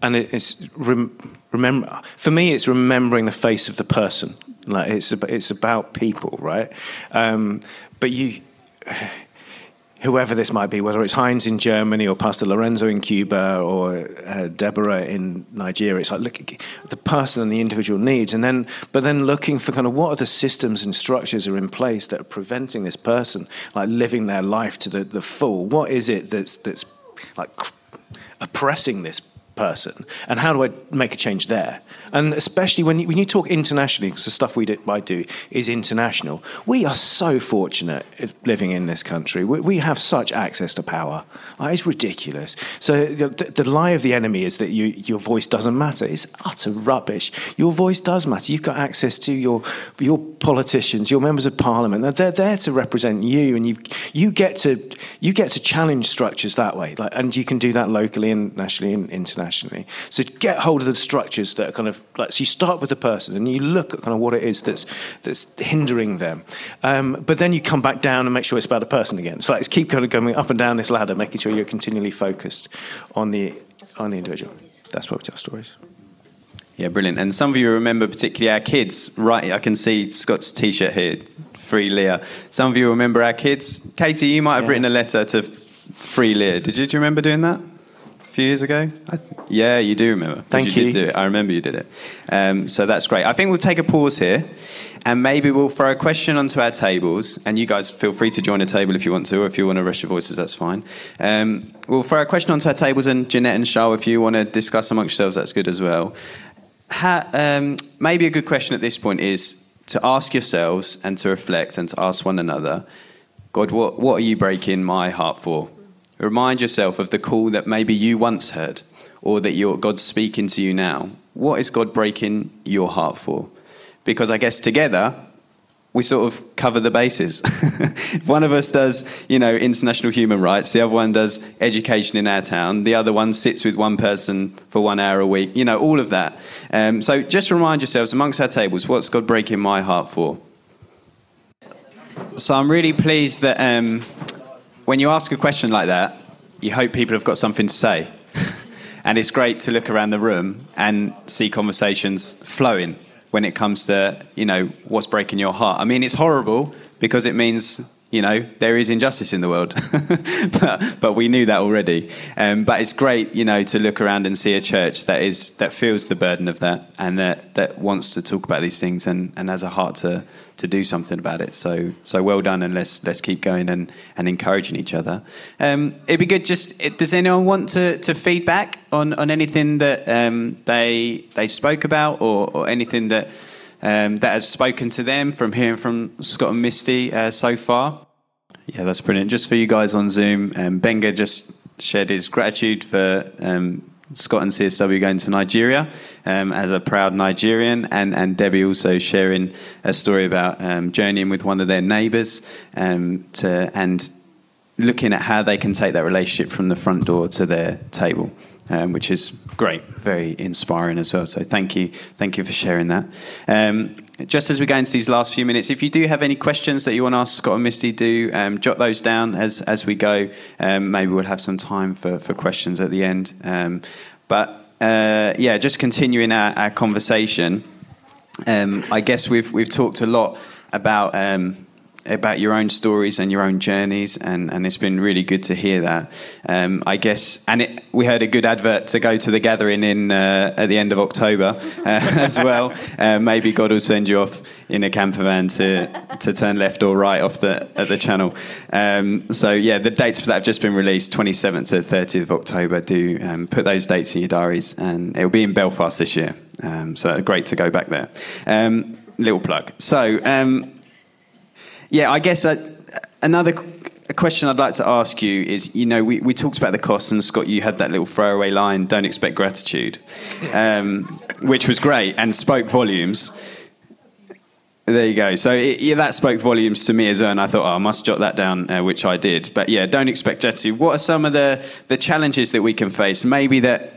And it's rem, remember for me, it's remembering the face of the person. Like it's it's about people, right? Um, but you whoever this might be, whether it's Heinz in Germany or Pastor Lorenzo in Cuba or uh, Deborah in Nigeria, it's like look the person and the individual needs, and then but then looking for kind of what are the systems and structures are in place that are preventing this person like living their life to the, the full. What is it that's that's like oppressing this person and how do I make a change there? And especially when you, when you talk internationally, because the stuff we do, I do is international, we are so fortunate eh, living in this country. We, we have such access to power. Like, it's ridiculous. So the, the, lie of the enemy is that you, your voice doesn't matter. It's utter rubbish. Your voice does matter. You've got access to your, your politicians, your members of parliament. They're, they're there to represent you, and you you get to you get to challenge structures that way. Like, and you can do that locally and nationally and internationally. So get hold of the structures that are kind of like so you start with the person and you look at kind of what it is that's that's hindering them, um, but then you come back down and make sure it's about the person again. So like, keep kind of going up and down this ladder, making sure you're continually focused on the on the individual. That's why we tell stories. Yeah, brilliant. And some of you remember particularly our kids, right? I can see Scott's T-shirt here, Free Leah. Some of you remember our kids. Katie, you might have yeah. written a letter to Free Leah. Did you, do you remember doing that? Few years ago. Th- yeah, you do remember. Thank you. you. Did do it. I remember you did it. Um, so that's great. I think we'll take a pause here, and maybe we'll throw a question onto our tables. And you guys feel free to join a table if you want to, or if you want to rest your voices, that's fine. Um, we'll throw a question onto our tables, and Jeanette and Charles, if you want to discuss amongst yourselves, that's good as well. Ha- um, maybe a good question at this point is to ask yourselves and to reflect and to ask one another, God, what, what are you breaking my heart for? Remind yourself of the call that maybe you once heard or that God's speaking to you now. What is God breaking your heart for? Because I guess together, we sort of cover the bases. if one of us does, you know, international human rights, the other one does education in our town, the other one sits with one person for one hour a week, you know, all of that. Um, so just remind yourselves amongst our tables, what's God breaking my heart for? So I'm really pleased that um, when you ask a question like that, you hope people have got something to say. and it's great to look around the room and see conversations flowing when it comes to, you know, what's breaking your heart. I mean, it's horrible because it means you know, there is injustice in the world, but, but, we knew that already. Um, but it's great, you know, to look around and see a church that is that feels the burden of that and that, that wants to talk about these things and, and has a heart to, to do something about it. So so well done, and let's let's keep going and, and encouraging each other. Um, it'd be good. Just does anyone want to, to feedback on, on anything that um, they they spoke about or, or anything that um, that has spoken to them from hearing from Scott and Misty uh, so far. Yeah, that's brilliant. Just for you guys on Zoom, um, Benga just shared his gratitude for um, Scott and CSW going to Nigeria um, as a proud Nigerian, and, and Debbie also sharing a story about um, journeying with one of their neighbours um, to and looking at how they can take that relationship from the front door to their table um, which is great, very inspiring as well. So thank you, thank you for sharing that. Um, just as we go into these last few minutes, if you do have any questions that you want to ask Scott and Misty, do um, jot those down as as we go. Um, maybe we'll have some time for for questions at the end. Um, but uh, yeah, just continuing our, our conversation. Um, I guess we've we've talked a lot about about your own stories and your own journeys, and, and it's been really good to hear that. Um, I guess, and it, we heard a good advert to go to the gathering in uh, at the end of October uh, as well. Uh, maybe God will send you off in a camper van to to turn left or right off the at the channel. Um, so yeah, the dates for that have just been released, 27th to 30th of October. Do um, put those dates in your diaries, and it'll be in Belfast this year. Um, so great to go back there. Um, little plug. So um, yeah, I guess uh, another question I'd like to ask you is, you know, we, we talked about the costs, and Scott, you had that little throwaway line, "Don't expect gratitude," um, which was great and spoke volumes. There you go. So it, yeah, that spoke volumes to me as well, and I thought, oh, I must jot that down, uh, which I did. But yeah, don't expect gratitude. What are some of the the challenges that we can face? Maybe that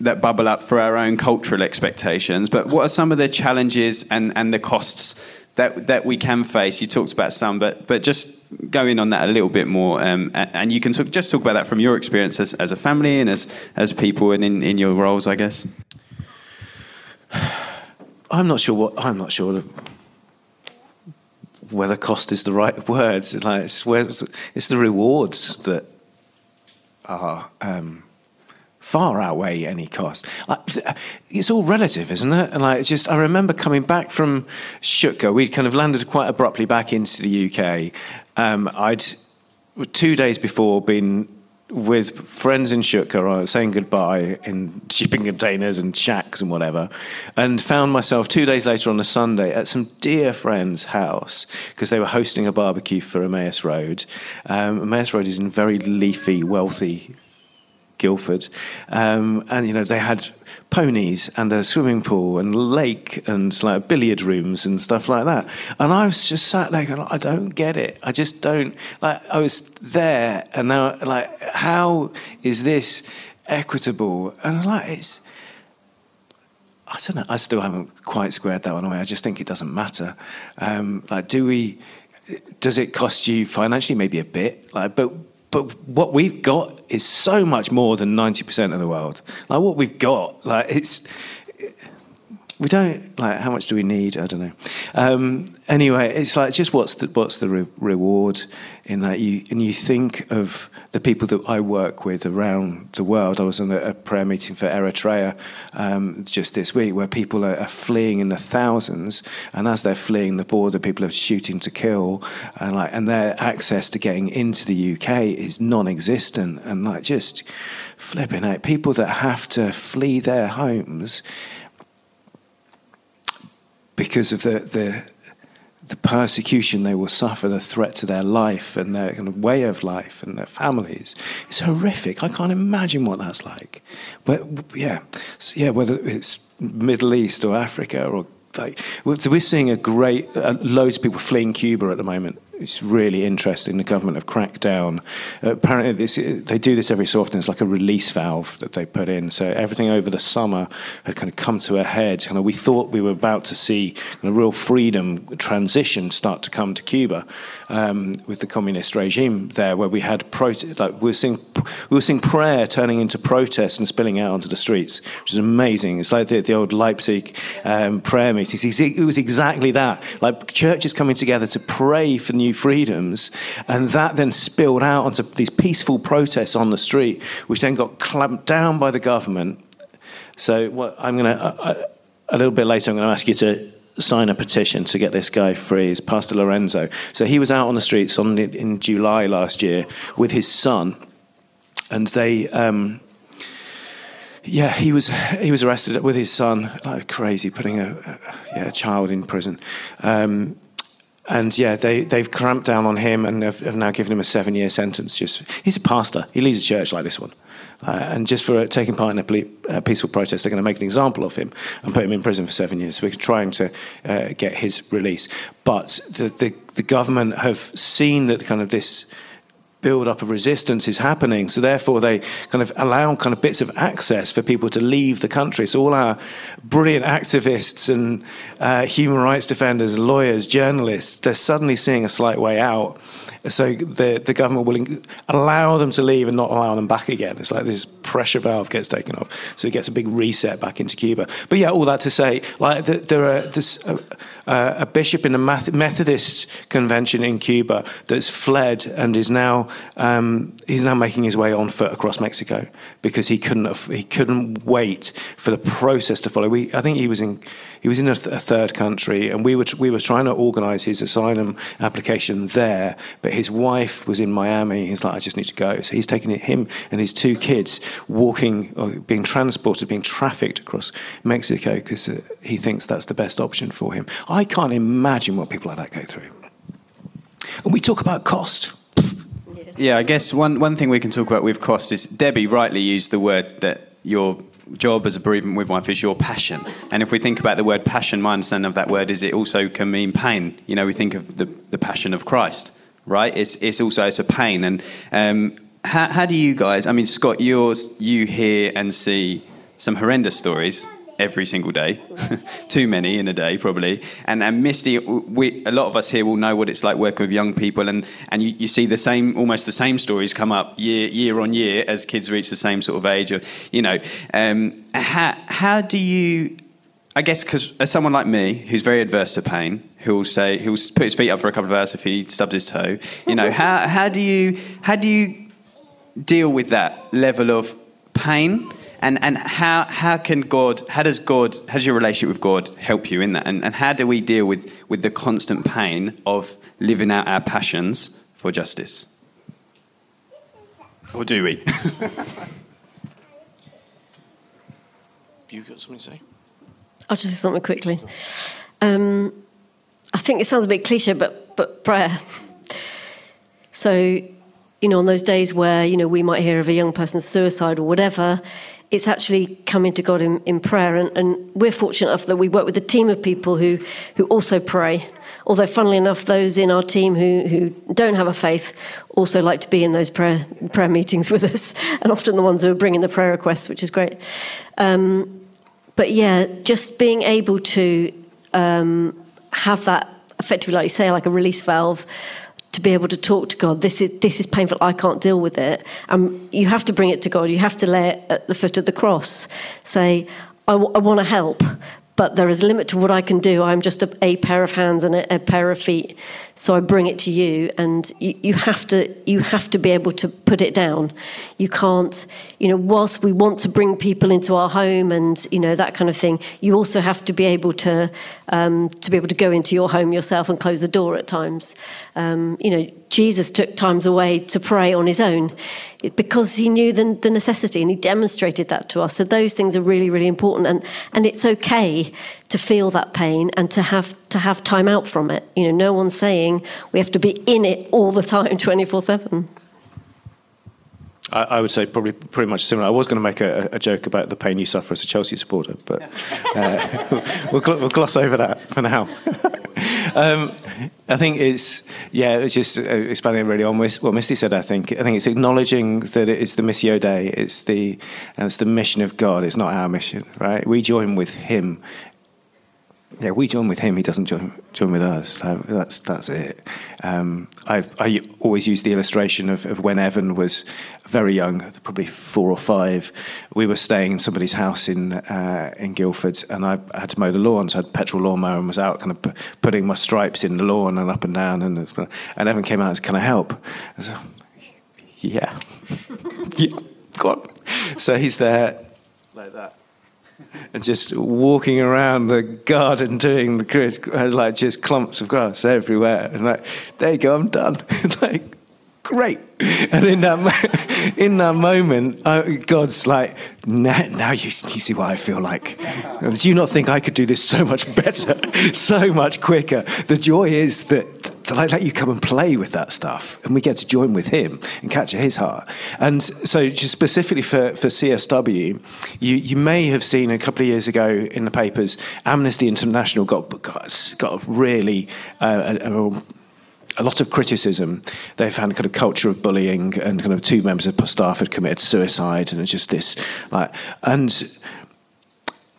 that bubble up for our own cultural expectations, but what are some of the challenges and, and the costs that that we can face. You talked about some, but but just go in on that a little bit more, um, and you can talk, just talk about that from your experience as, as a family and as as people and in, in your roles, I guess. I'm not sure what I'm not sure whether cost is the right word. It's like it's, it's the rewards that are. Um, far outweigh any cost. It's all relative, isn't it? And like, just I remember coming back from Stuttgart. We'd kind of landed quite abruptly back into the UK. Um, I'd two days before been with friends in Stuttgart, saying goodbye in shipping containers and shacks and whatever, and found myself two days later on a Sunday at some dear friend's house because they were hosting a barbecue for Emmaus Road. Um, Emmaus Road is in very leafy, wealthy Guildford, um, and you know they had ponies and a swimming pool and lake and like billiard rooms and stuff like that. And I was just sat there going, I don't get it. I just don't like. I was there, and now like, how is this equitable? And like, it's. I don't know. I still haven't quite squared that one away. I just think it doesn't matter. Um, like, do we? Does it cost you financially? Maybe a bit. Like, but but what we've got is so much more than 90% of the world. Like what we've got, like it's we don't like how much do we need? I don't know. Um, anyway it's like just what's the, what's the re- reward in that? You and you think of the people that i work with around the world. I was in a, a prayer meeting for eritrea um, just this week where people are, are, fleeing in the thousands. And as they're fleeing the border people are shooting to kill. And like and their access to getting into the uk is non-existent. And like just flipping out. People that have to flee their homes because of the, the, the persecution they will suffer, the threat to their life and their kind of way of life and their families. It's horrific. I can't imagine what that's like. But yeah, so yeah, whether it's Middle East or Africa or like, so we're seeing a great uh, loads of people fleeing Cuba at the moment it's really interesting. The government have cracked down. Uh, apparently, this, they do this every so often. It's like a release valve that they put in. So everything over the summer had kind of come to a head. Kind of, we thought we were about to see kind of real freedom transition start to come to Cuba um, with the communist regime there, where we had pro- like we were seeing we were seeing prayer turning into protest and spilling out onto the streets, which is amazing. It's like the, the old Leipzig um, prayer meetings. It was exactly that, like churches coming together to pray for new new freedoms. And that then spilled out onto these peaceful protests on the street, which then got clamped down by the government. So what I'm going to, uh, a little bit later, I'm going to ask you to sign a petition to get this guy free is Pastor Lorenzo. So he was out on the streets on, in July last year with his son, and they. Um, yeah, he was he was arrested with his son, like crazy, putting a, a yeah, a child in prison. Um, and yeah, they, they've cramped down on him and have, have now given him a seven year sentence. Just He's a pastor, he leads a church like this one. Uh, and just for taking part in a ple- uh, peaceful protest, they're going to make an example of him and put him in prison for seven years. So we're trying to uh, get his release. But the, the, the government have seen that kind of this build up of resistance is happening. So therefore, they kind of allow kind of bits of access for people to leave the country. So all our brilliant activists and uh, human rights defenders, lawyers, journalists, they're suddenly seeing a slight way out so the the government will allow them to leave and not allow them back again. It's like this pressure valve gets taken off, so it gets a big reset back into Cuba. But yeah, all that to say, like there are this uh, uh, a bishop in a Methodist convention in Cuba that's fled and is now um, he's now making his way on foot across Mexico because he couldn't he couldn't wait for the process to follow. We I think he was in he was in a, th- a third country and we were we were trying to organise his asylum application there, but his wife was in Miami. He's like, I just need to go. So he's taking him and his two kids walking, or being transported, being trafficked across Mexico because uh, he thinks that's the best option for him. Can't imagine what people like that go through. And we talk about cost. Yeah, I guess one, one thing we can talk about with cost is Debbie rightly used the word that your job as a bereavement midwife is your passion. And if we think about the word passion, my understanding of that word is it also can mean pain. You know, we think of the, the passion of Christ right? It's it's also it's a pain. And um, how how do you guys? I mean, Scott, yours you hear and see some horrendous stories every single day, too many in a day probably. And and Misty, we a lot of us here will know what it's like working with young people, and and you, you see the same almost the same stories come up year year on year as kids reach the same sort of age, or you know, um, how how do you I guess because as someone like me who's very adverse to pain, who'll say he'll put his feet up for a couple of hours if he stubs his toe. You know, how how do you how do you deal with that level of pain? And and how how can God how does God how does your relationship with God help you in that? And and how do we deal with with the constant pain of living out our passions for justice? Or do we? you got something to say? I'll just say something quickly. Um, I think it sounds a bit cliche, but but prayer. So, you know, on those days where you know we might hear of a young person's suicide or whatever, it's actually coming to God in, in prayer. And, and we're fortunate enough that we work with a team of people who who also pray. Although, funnily enough, those in our team who, who don't have a faith also like to be in those prayer prayer meetings with us, and often the ones who are bringing the prayer requests, which is great. Um, but yeah, just being able to um, have that effectively, like you say, like a release valve to be able to talk to God. This is this is painful. I can't deal with it. Um, you have to bring it to God. You have to lay it at the foot of the cross. Say, I, w- I want to help, but there is a limit to what I can do. I'm just a, a pair of hands and a, a, pair of feet. So I bring it to you, and you, you, have to you have to be able to put it down. You can't, you know, whilst we want to bring people into our home and you know that kind of thing, you also have to be able to um, to be able to go into your home yourself and close the door at times. Um, you know, Jesus took times away to pray on his own because he knew the, the, necessity and he demonstrated that to us. So those things are really, really important. And, and it's okay to feel that pain and to have, to have time out from it. You know, no one's saying we have to be in it all the time, 24 7. I, would say probably pretty much similar. I was going to make a, a, joke about the pain you suffer as a Chelsea supporter, but uh, we'll, we'll, gloss over that for now. um, I think it's yeah, it's just uh, expanding really on what Misty said. I think I think it's acknowledging that it's the missio dei, it's the it's the mission of God. It's not our mission, right? We join with Him yeah, we join with him. He doesn't join join with us. That's that's it. Um, i I always use the illustration of, of when Evan was very young, probably four or five. We were staying in somebody's house in uh, in Guildford, and I had to mow the lawn. So I had petrol lawnmower and was out kind of p- putting my stripes in the lawn and up and down. And and Evan came out and said, "Can I help?" I said, "Yeah, yeah, go on." So he's there like that and just walking around the garden doing the like just clumps of grass everywhere. And like there you go i'm done. Like great. And in that in that moment I, god's like now, now you, you see what i feel like. Do you not think i could do this so much better so much quicker? The joy is that like let you come and play with that stuff, and we get to join with him and capture his heart. And so, just specifically for, for CSW, you, you may have seen a couple of years ago in the papers, Amnesty International got got, got really uh, a, a, a lot of criticism. They've had kind of culture of bullying, and kind of two members of staff had committed suicide, and it's just this like and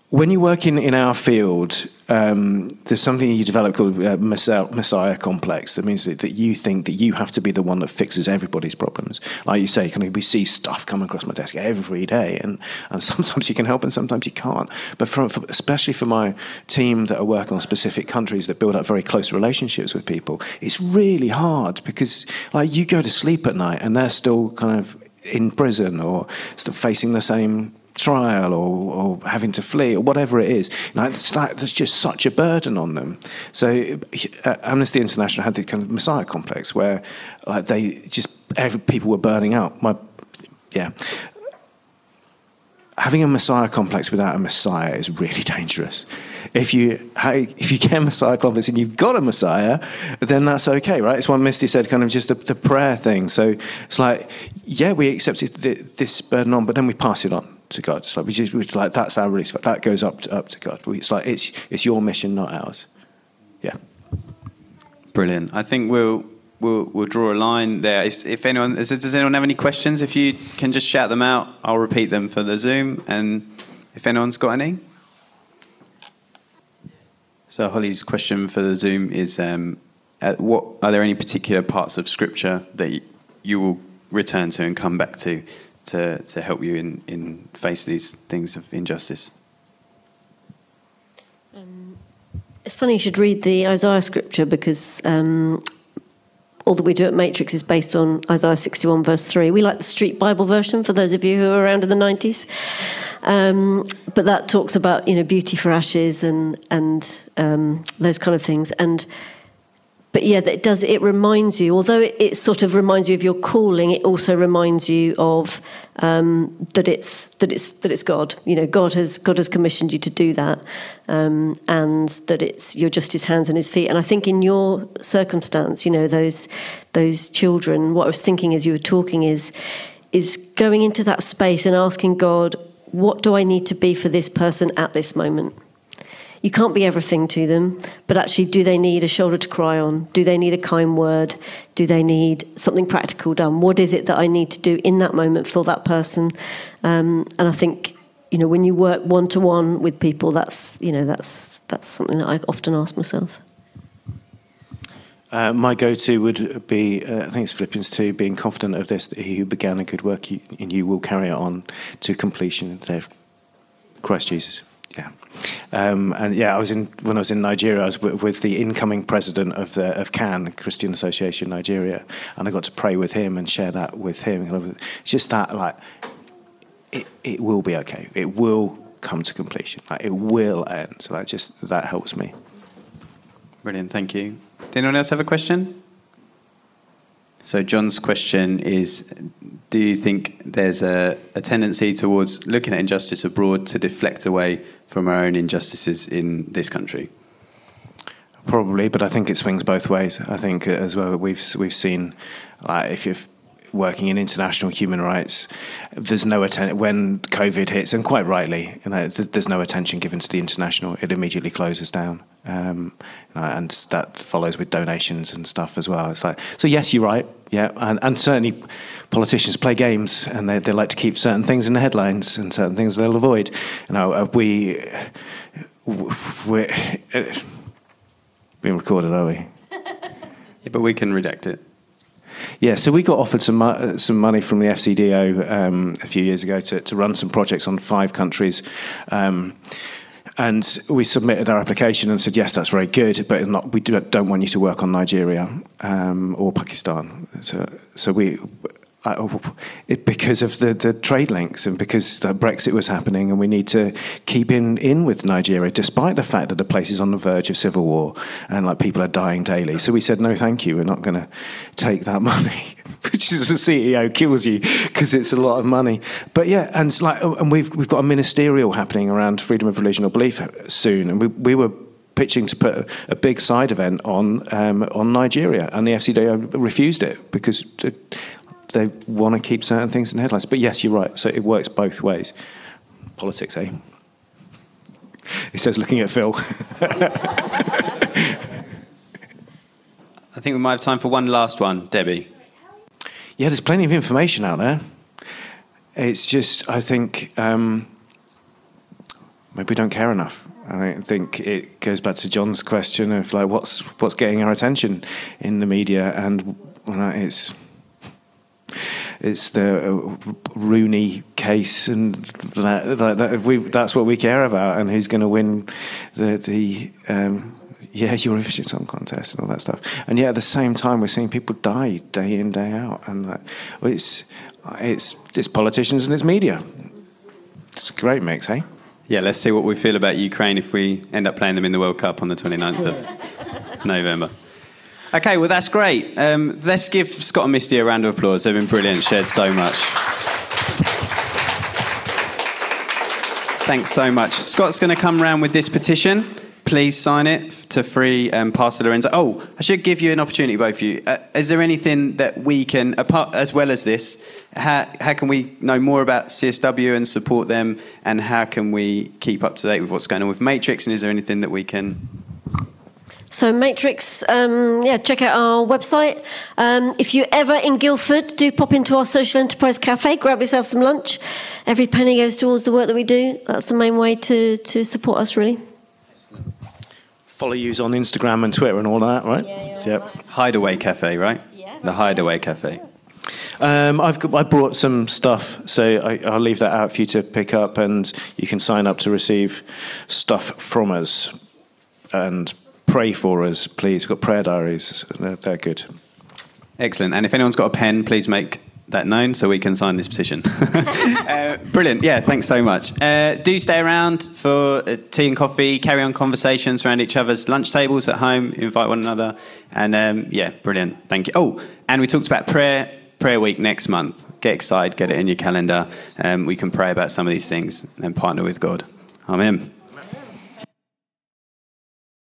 when you work in, in our field, um, there's something you develop called uh, messiah, complex. That means that, that, you think that you have to be the one that fixes everybody's problems. Like you say, kind we see stuff come across my desk every day, and, and sometimes you can help and sometimes you can't. But for, for, especially for my team that are working on specific countries that build up very close relationships with people, it's really hard because like you go to sleep at night and they're still kind of in prison or still facing the same trial or, or having to flee or whatever it is. It's like, there's just such a burden on them. So uh, Amnesty International had the kind of messiah complex where like they just every, people were burning out. My yeah. Having a messiah complex without a messiah is really dangerous. If you if you get a messiah complex and you've got a messiah, then that's okay, right? It's what Misty said, kind of just the, the prayer thing. So it's like, yeah, we accept this burden on, but then we pass it on to God. Like we just like that's our release. That goes up to, up to God. It's like it's it's your mission, not ours. Yeah. Brilliant. I think we'll we'll we'll draw a line there. If anyone does anyone have any questions, if you can just shout them out, I'll repeat them for the Zoom. And if anyone's got any. So Holly's question for the Zoom is: um, What are there any particular parts of Scripture that you will return to and come back to to, to help you in, in face these things of injustice? Um, it's funny you should read the Isaiah scripture because um, all that we do at Matrix is based on Isaiah 61, verse 3. We like the Street Bible version for those of you who were around in the 90s. Um, but that talks about, you know, beauty for ashes and, and um, those kind of things. And but yeah, it does. It reminds you, although it, it, sort of reminds you of your calling, it also reminds you of um, that it's that it's that it's God. You know, God has God has commissioned you to do that, um, and that it's you're just His hands and His feet. And I think in your circumstance, you know, those those children. What I was thinking as you were talking is is going into that space and asking God, what do I need to be for this person at this moment? You can't be everything to them, but actually, do they need a shoulder to cry on? Do they need a kind word? Do they need something practical done? What is it that I need to do in that moment for that person? Um, and I think, you know, when you work one to one with people, that's, you know, that's, that's something that I often ask myself. Uh, my go-to would be, uh, I think it's Philippians 2, being confident of this, that he who began a good work in you will carry it on to completion. There, Christ Jesus. Um, and yeah, I was in when I was in Nigeria. I was with the incoming president of the of CAN, the Christian Association Nigeria, and I got to pray with him and share that with him. It's just that like it, it will be okay. It will come to completion. Like it will end. So that just that helps me. Brilliant. Thank you. Did anyone else have a question? So John's question is: Do you think there's a, a tendency towards looking at injustice abroad to deflect away from our own injustices in this country? Probably, but I think it swings both ways. I think uh, as well we've we've seen like if you're working in international human rights, there's no attention when COVID hits, and quite rightly, you know, there's no attention given to the international. It immediately closes down, um, and that follows with donations and stuff as well. It's like so. Yes, you're right. Yeah, and, and certainly politicians play games, and they, they like to keep certain things in the headlines and certain things they'll avoid. You know, uh, we we're uh, being recorded, are we? Yeah, but we can redact it. Yeah, so we got offered some mo- some money from the FCDO um, a few years ago to, to run some projects on five countries. Um, and we submitted our application and said, yes, that's very good, but not, we do, don't want you to work on Nigeria um, or Pakistan. So, so we, uh, it, because of the, the trade links and because Brexit was happening, and we need to keep in, in with Nigeria, despite the fact that the place is on the verge of civil war and like people are dying daily. So we said, no, thank you, we're not going to take that money, which is the CEO kills you because it's a lot of money. But yeah, and like, and we've we've got a ministerial happening around freedom of religion or belief soon, and we we were pitching to put a, big side event on um, on Nigeria, and the FCDO refused it because they want to keep certain things in the headlines. But yes, you're right. So it works both ways. Politics, eh? He says, looking at Phil. I think we might have time for one last one, Debbie. Yeah, there's plenty of information out there. It's just, I think, um, maybe we don't care enough. I think it goes back to John's question of like, what's what's getting our attention in the media, and well, it's it's the uh, Rooney case, and that, that, that that's what we care about, and who's going to win the the um, yeah Eurovision Song Contest and all that stuff. And yet at the same time, we're seeing people die day in day out, and well, it's it's it's politicians and it's media. It's a great mix, eh? Yeah, let's see what we feel about Ukraine if we end up playing them in the World Cup on the 29th of November. Okay, well, that's great. Um, let's give Scott and Misty a round of applause. They've been brilliant, shared so much. Thanks so much. Scott's going to come round with this petition. Please sign it to free um, Pastor Lorenzo. Oh, I should give you an opportunity, both of you. Uh, is there anything that we can, apart as well as this, how, how can we know more about CSW and support them, and how can we keep up to date with what's going on with Matrix? And is there anything that we can so Matrix, um, yeah, check out our website. Um, if you're ever in Guildford, do pop into our social enterprise cafe, grab yourself some lunch. Every penny goes towards the work that we do. That's the main way to, to support us, really. Follow yous on Instagram and Twitter and all that, right? Yeah, yep. Right. Hideaway Cafe, right? Yeah. The Hideaway Cafe. Um, I've got, I brought some stuff, so I, will leave that out for you to pick up, and you can sign up to receive stuff from us. And pray for us, please. We've got prayer diaries, they're, good. Excellent. And if anyone's got a pen, please make that known so we can sign this petition. uh, brilliant. Yeah, thanks so much. Uh, do stay around for uh, tea and coffee, carry on conversations around each other's lunch tables at home, invite one another. And um, yeah, brilliant. Thank you. Oh, and we talked about prayer. Prayer week next month. Get excited, get it in your calendar. Um, we can pray about some of these things and partner with God. Amen.